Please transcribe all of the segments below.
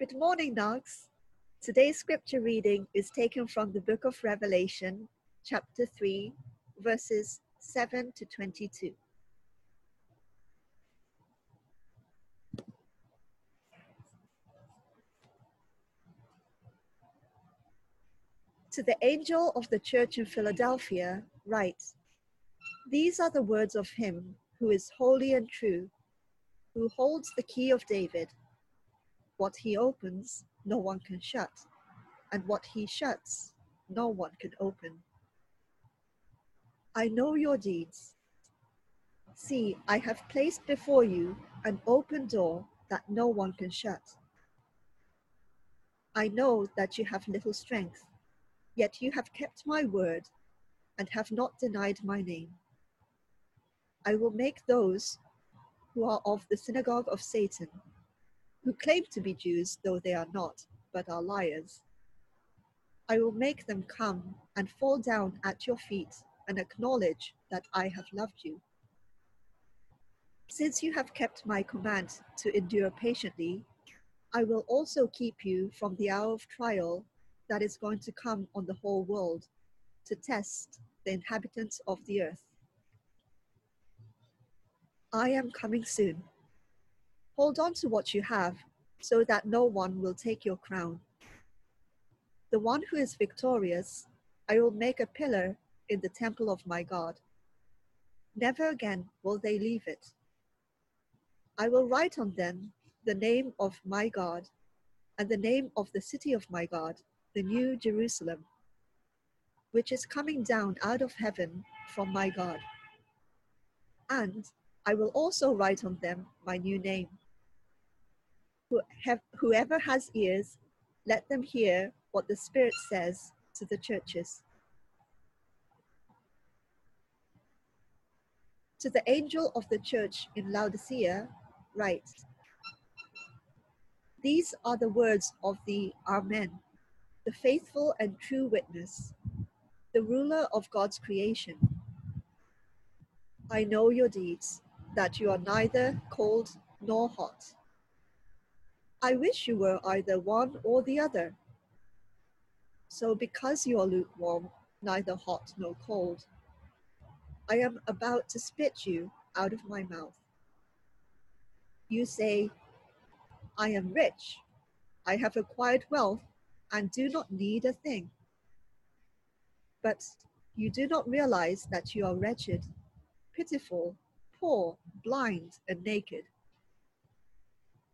Good morning, Knox. Today's scripture reading is taken from the book of Revelation, chapter 3, verses 7 to 22. To the angel of the church in Philadelphia, write These are the words of him who is holy and true, who holds the key of David. What he opens, no one can shut, and what he shuts, no one can open. I know your deeds. See, I have placed before you an open door that no one can shut. I know that you have little strength, yet you have kept my word and have not denied my name. I will make those who are of the synagogue of Satan, who claim to be Jews, though they are not, but are liars. I will make them come and fall down at your feet and acknowledge that I have loved you. Since you have kept my command to endure patiently, I will also keep you from the hour of trial that is going to come on the whole world to test the inhabitants of the earth. I am coming soon. Hold on to what you have so that no one will take your crown. The one who is victorious, I will make a pillar in the temple of my God. Never again will they leave it. I will write on them the name of my God and the name of the city of my God, the new Jerusalem, which is coming down out of heaven from my God. And I will also write on them my new name. Who have, whoever has ears, let them hear what the Spirit says to the churches. To the angel of the church in Laodicea, write These are the words of the Amen, the faithful and true witness, the ruler of God's creation. I know your deeds that you are neither cold nor hot. I wish you were either one or the other. So, because you are lukewarm, neither hot nor cold, I am about to spit you out of my mouth. You say, I am rich, I have acquired wealth, and do not need a thing. But you do not realize that you are wretched, pitiful, poor, blind, and naked.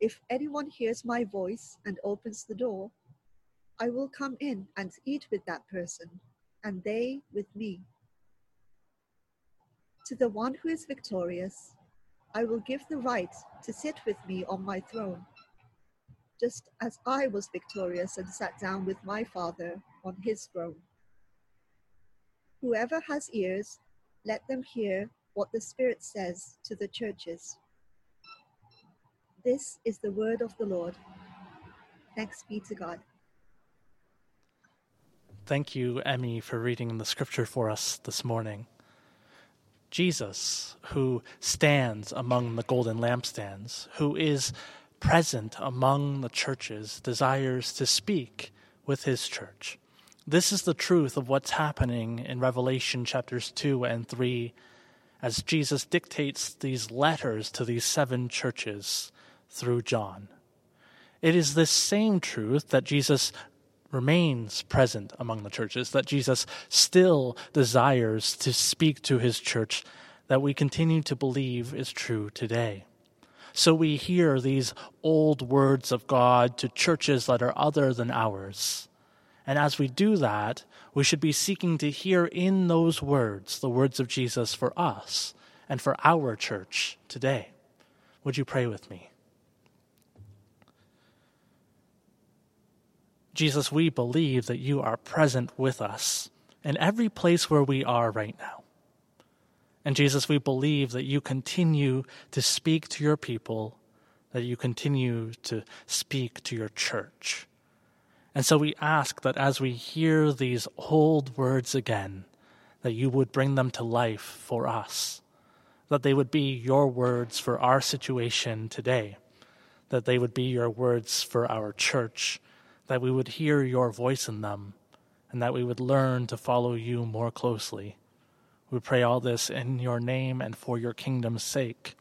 If anyone hears my voice and opens the door, I will come in and eat with that person, and they with me. To the one who is victorious, I will give the right to sit with me on my throne, just as I was victorious and sat down with my Father on his throne. Whoever has ears, let them hear what the Spirit says to the churches. This is the word of the Lord. Thanks be to God. Thank you, Emmy, for reading the scripture for us this morning. Jesus, who stands among the golden lampstands, who is present among the churches, desires to speak with his church. This is the truth of what's happening in Revelation chapters 2 and 3 as Jesus dictates these letters to these seven churches through John. It is this same truth that Jesus remains present among the churches, that Jesus still desires to speak to his church, that we continue to believe is true today. So we hear these old words of God to churches that are other than ours. And as we do that, we should be seeking to hear in those words the words of Jesus for us and for our church today. Would you pray with me? Jesus, we believe that you are present with us in every place where we are right now. And Jesus, we believe that you continue to speak to your people, that you continue to speak to your church. And so we ask that as we hear these old words again, that you would bring them to life for us, that they would be your words for our situation today, that they would be your words for our church, that we would hear your voice in them, and that we would learn to follow you more closely. We pray all this in your name and for your kingdom's sake.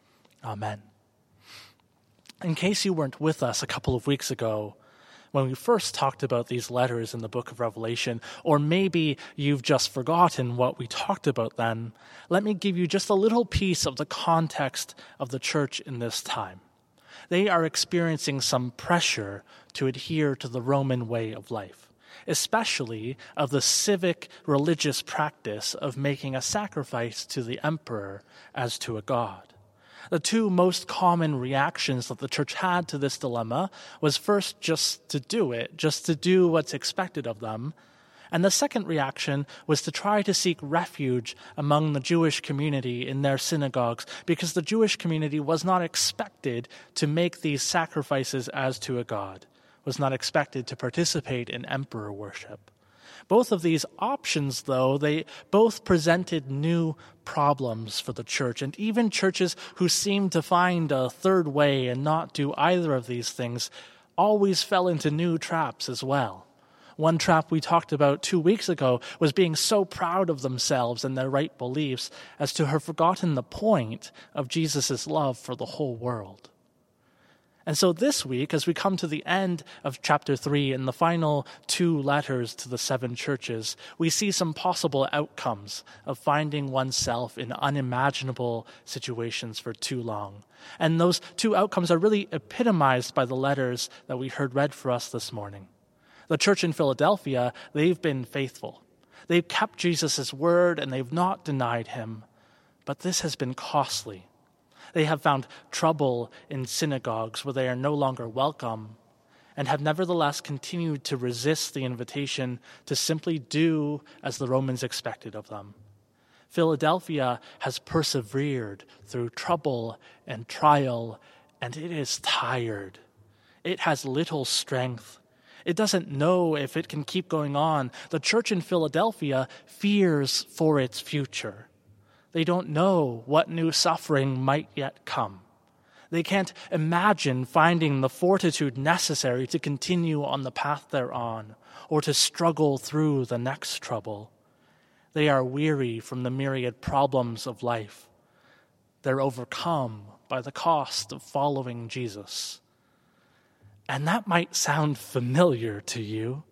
Amen. In case you weren't with us a couple of weeks ago, when we first talked about these letters in the book of Revelation, or maybe you've just forgotten what we talked about then, let me give you just a little piece of the context of the church in this time. They are experiencing some pressure to adhere to the Roman way of life, especially of the civic religious practice of making a sacrifice to the emperor as to a god. The two most common reactions that the church had to this dilemma was first just to do it, just to do what's expected of them. And the second reaction was to try to seek refuge among the Jewish community in their synagogues because the Jewish community was not expected to make these sacrifices as to a god, was not expected to participate in emperor worship. Both of these options, though, they both presented new problems for the church. And even churches who seemed to find a third way and not do either of these things always fell into new traps as well. One trap we talked about two weeks ago was being so proud of themselves and their right beliefs as to have forgotten the point of Jesus' love for the whole world. And so this week, as we come to the end of chapter 3 and the final two letters to the seven churches, we see some possible outcomes of finding oneself in unimaginable situations for too long. And those two outcomes are really epitomized by the letters that we heard read for us this morning. The church in Philadelphia, they've been faithful. They've kept Jesus' word and they've not denied him. But this has been costly. They have found trouble in synagogues where they are no longer welcome and have nevertheless continued to resist the invitation to simply do as the Romans expected of them. Philadelphia has persevered through trouble and trial, and it is tired. It has little strength. It doesn't know if it can keep going on. The church in Philadelphia fears for its future. They don't know what new suffering might yet come. They can't imagine finding the fortitude necessary to continue on the path they're on or to struggle through the next trouble. They are weary from the myriad problems of life. They're overcome by the cost of following Jesus. And that might sound familiar to you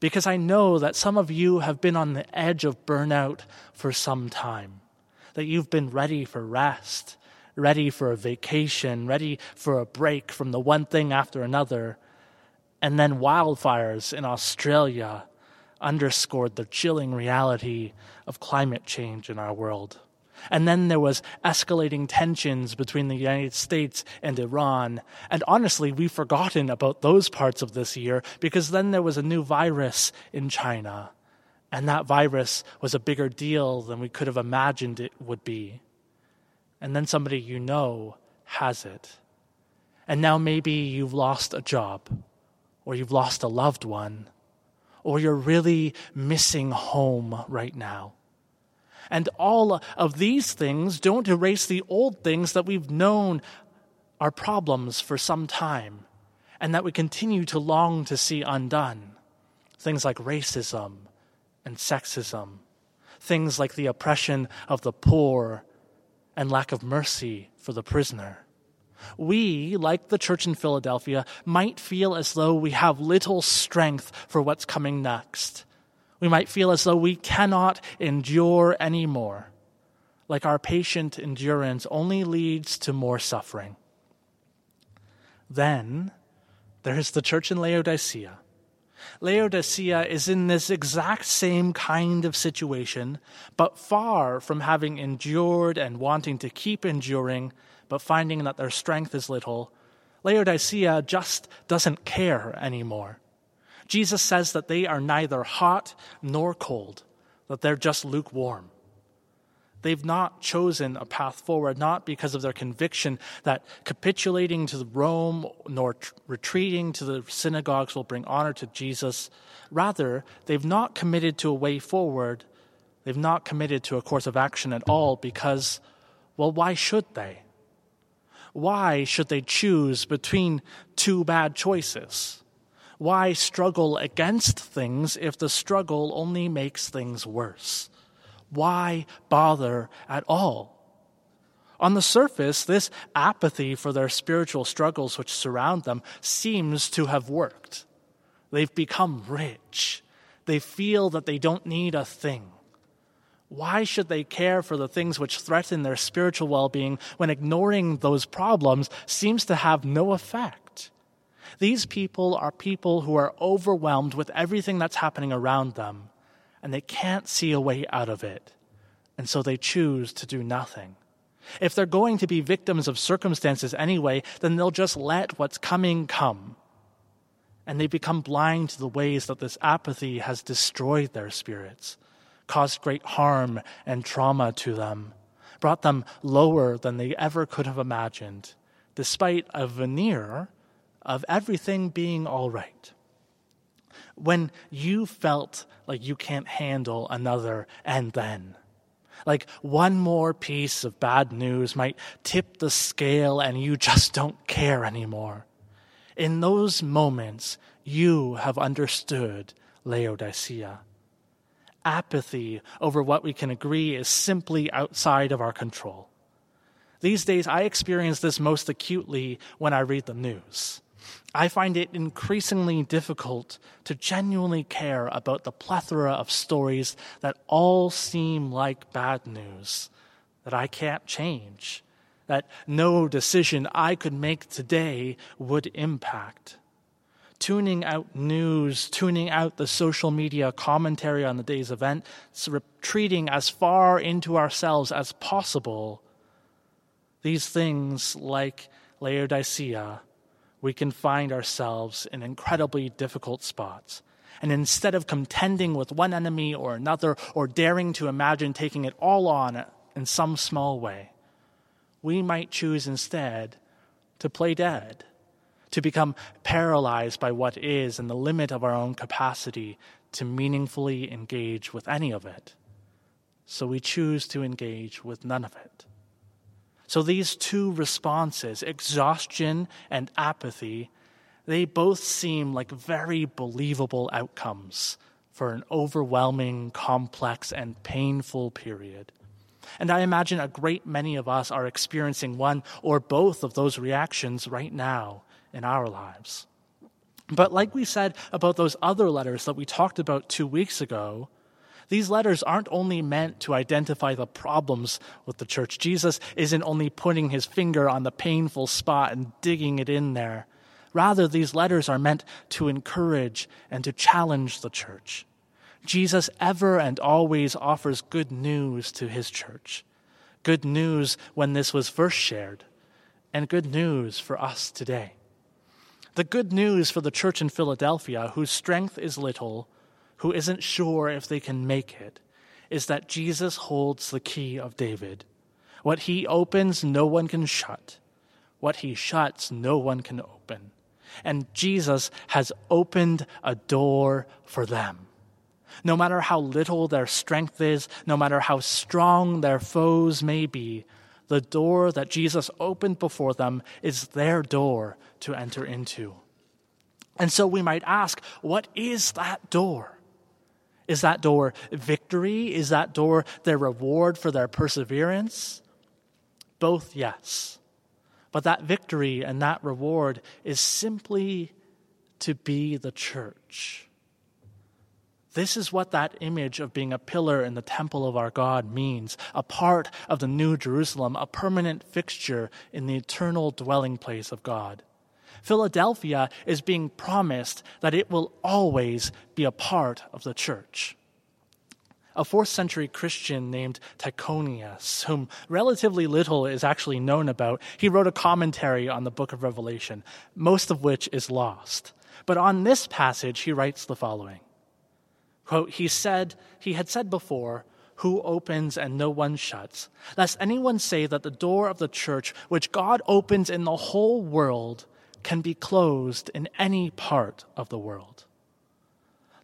because I know that some of you have been on the edge of burnout for some time that you've been ready for rest, ready for a vacation, ready for a break from the one thing after another. And then wildfires in Australia underscored the chilling reality of climate change in our world. And then there was escalating tensions between the United States and Iran. And honestly, we've forgotten about those parts of this year because then there was a new virus in China. And that virus was a bigger deal than we could have imagined it would be. And then somebody you know has it. And now maybe you've lost a job, or you've lost a loved one, or you're really missing home right now. And all of these things don't erase the old things that we've known are problems for some time and that we continue to long to see undone. Things like racism and sexism, things like the oppression of the poor and lack of mercy for the prisoner. We, like the church in Philadelphia, might feel as though we have little strength for what's coming next. We might feel as though we cannot endure anymore, like our patient endurance only leads to more suffering. Then there is the church in Laodicea Laodicea is in this exact same kind of situation, but far from having endured and wanting to keep enduring, but finding that their strength is little. Laodicea just doesn't care anymore. Jesus says that they are neither hot nor cold, that they're just lukewarm. They've not chosen a path forward, not because of their conviction that capitulating to Rome nor t- retreating to the synagogues will bring honor to Jesus. Rather, they've not committed to a way forward. They've not committed to a course of action at all because, well, why should they? Why should they choose between two bad choices? Why struggle against things if the struggle only makes things worse? Why bother at all? On the surface, this apathy for their spiritual struggles which surround them seems to have worked. They've become rich. They feel that they don't need a thing. Why should they care for the things which threaten their spiritual well being when ignoring those problems seems to have no effect? These people are people who are overwhelmed with everything that's happening around them, and they can't see a way out of it, and so they choose to do nothing. If they're going to be victims of circumstances anyway, then they'll just let what's coming come. And they become blind to the ways that this apathy has destroyed their spirits caused great harm and trauma to them, brought them lower than they ever could have imagined, despite a veneer of everything being all right. When you felt like you can't handle another and then, like one more piece of bad news might tip the scale and you just don't care anymore. In those moments, you have understood Laodicea apathy over what we can agree is simply outside of our control. These days, I experience this most acutely when I read the news. I find it increasingly difficult to genuinely care about the plethora of stories that all seem like bad news, that I can't change, that no decision I could make today would impact tuning out news, tuning out the social media commentary on the day's event, retreating as far into ourselves as possible. These things, like Laodicea, we can find ourselves in incredibly difficult spots. And instead of contending with one enemy or another, or daring to imagine taking it all on in some small way, we might choose instead to play dead to become paralyzed by what is and the limit of our own capacity to meaningfully engage with any of it. So we choose to engage with none of it. So these two responses, exhaustion and apathy, they both seem like very believable outcomes for an overwhelming, complex, and painful period. And I imagine a great many of us are experiencing one or both of those reactions right now in our lives. But like we said about those other letters that we talked about two weeks ago, these letters aren't only meant to identify the problems with the church. Jesus isn't only putting his finger on the painful spot and digging it in there. Rather, these letters are meant to encourage and to challenge the church. Jesus ever and always offers good news to his church. Good news when this was first shared, and good news for us today. The good news for the church in Philadelphia, whose strength is little, who isn't sure if they can make it, is that Jesus holds the key of David. What he opens, no one can shut. What he shuts, no one can open. And Jesus has opened a door for them. No matter how little their strength is, no matter how strong their foes may be, the door that Jesus opened before them is their door to enter into. And so we might ask, what is that door? Is that door victory? Is that door their reward for their perseverance? Both, yes. But that victory and that reward is simply to be the church. This is what that image of being a pillar in the temple of our God means a part of the New Jerusalem, a permanent fixture in the eternal dwelling place of God. Philadelphia is being promised that it will always be a part of the church. a fourth century Christian named Tychonius, whom relatively little is actually known about. He wrote a commentary on the book of Revelation, most of which is lost. But on this passage, he writes the following Quote, He said, He had said before, who opens and no one shuts, lest anyone say that the door of the church, which God opens in the whole world, can be closed in any part of the world.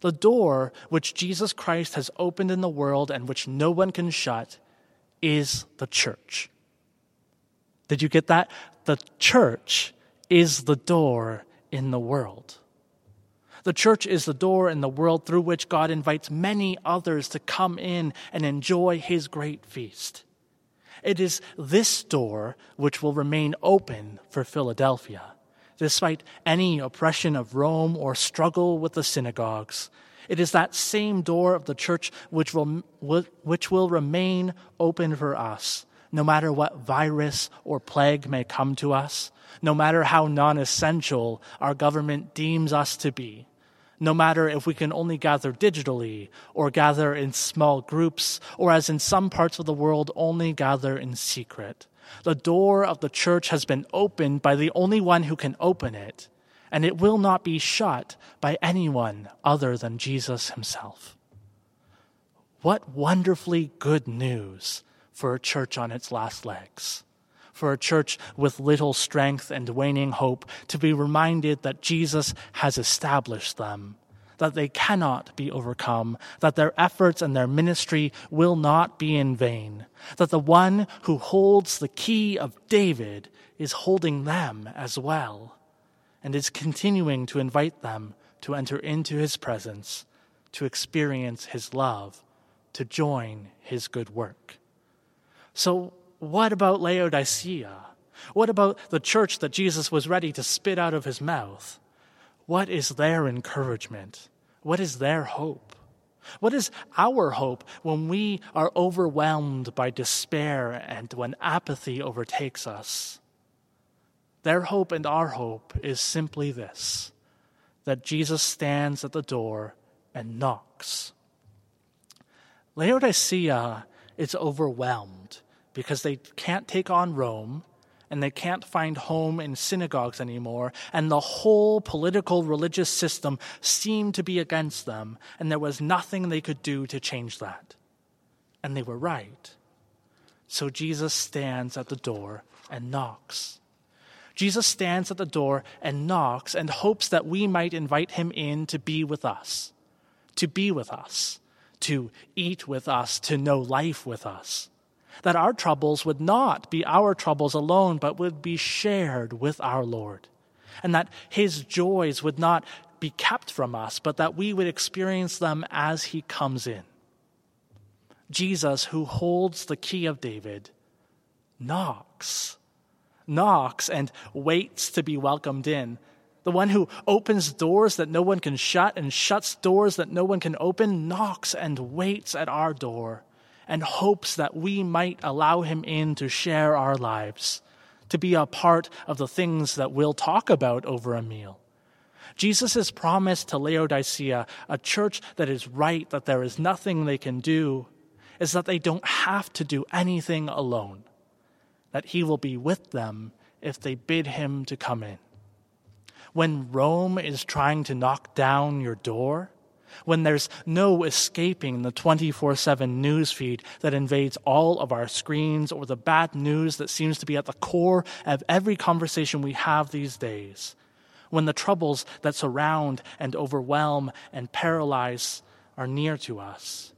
The door which Jesus Christ has opened in the world and which no one can shut is the church. Did you get that? The church is the door in the world. The church is the door in the world through which God invites many others to come in and enjoy his great feast. It is this door which will remain open for Philadelphia, despite any oppression of Rome or struggle with the synagogues. It is that same door of the church which will, which will remain open for us, no matter what virus or plague may come to us, no matter how non essential our government deems us to be no matter if we can only gather digitally or gather in small groups, or as in some parts of the world, only gather in secret. The door of the church has been opened by the only one who can open it, and it will not be shut by anyone other than Jesus himself. What wonderfully good news for a church on its last legs for a church with little strength and waning hope to be reminded that Jesus has established them, that they cannot be overcome, that their efforts and their ministry will not be in vain, that the one who holds the key of David is holding them as well, and is continuing to invite them to enter into his presence, to experience his love, to join his good work. So, what about Laodicea? What about the church that Jesus was ready to spit out of his mouth? What is their encouragement? What is their hope? What is our hope when we are overwhelmed by despair and when apathy overtakes us? Their hope and our hope is simply this that Jesus stands at the door and knocks. Laodicea is overwhelmed because they can't take on Rome and they can't find home in synagogues anymore, and the whole political religious system seemed to be against them, and there was nothing they could do to change that. And they were right. So Jesus stands at the door and knocks. Jesus stands at the door and knocks and hopes that we might invite him in to be with us, to be with us, to eat with us, to know life with us that our troubles would not be our troubles alone, but would be shared with our Lord, and that his joys would not be kept from us, but that we would experience them as he comes in. Jesus, who holds the key of David, knocks, knocks, and waits to be welcomed in. The one who opens doors that no one can shut and shuts doors that no one can open knocks and waits at our door and hopes that we might allow him in to share our lives, to be a part of the things that we'll talk about over a meal. Jesus' promise to Laodicea, a church that is right, that there is nothing they can do, is that they don't have to do anything alone, that he will be with them if they bid him to come in. When Rome is trying to knock down your door, when there's no escaping the 24 7 news feed that invades all of our screens or the bad news that seems to be at the core of every conversation we have these days, when the troubles that surround and overwhelm and paralyze are near to us,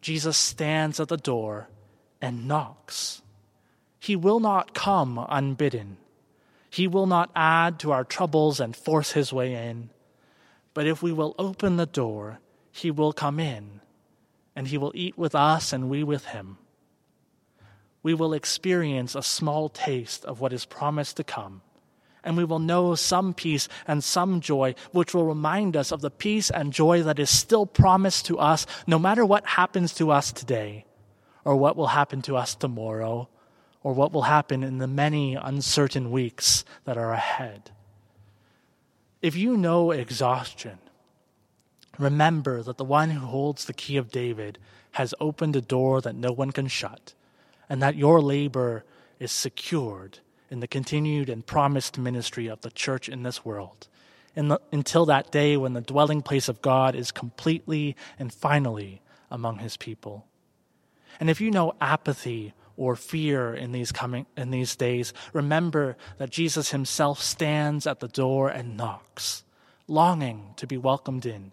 Jesus stands at the door and knocks. He will not come unbidden. He will not add to our troubles and force his way in. But if we will open the door, he will come in, and he will eat with us and we with him. We will experience a small taste of what is promised to come, and we will know some peace and some joy, which will remind us of the peace and joy that is still promised to us, no matter what happens to us today, or what will happen to us tomorrow, or what will happen in the many uncertain weeks that are ahead if you know exhaustion, Remember that the one who holds the key of David has opened a door that no one can shut, and that your labor is secured in the continued and promised ministry of the church in this world the, until that day when the dwelling place of God is completely and finally among his people. And if you know apathy or fear in these coming in these days, remember that Jesus himself stands at the door and knocks, longing to be welcomed in,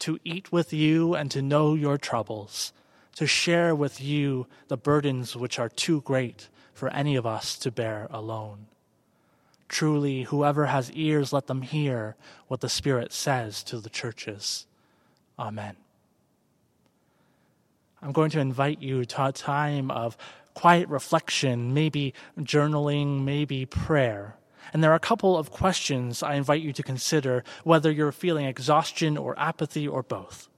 to eat with you and to know your troubles, to share with you the burdens which are too great for any of us to bear alone. Truly, whoever has ears, let them hear what the Spirit says to the churches. Amen. I'm going to invite you to a time of quiet reflection, maybe journaling, maybe prayer. And there are a couple of questions I invite you to consider whether you're feeling exhaustion or apathy or both.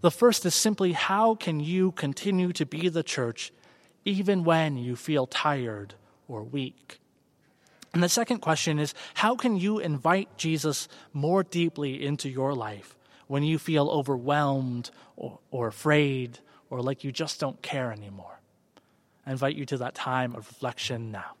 The first is simply how can you continue to be the church even when you feel tired or weak? And the second question is how can you invite Jesus more deeply into your life when you feel overwhelmed or, or afraid or like you just don't care anymore? I invite you to that time of reflection now.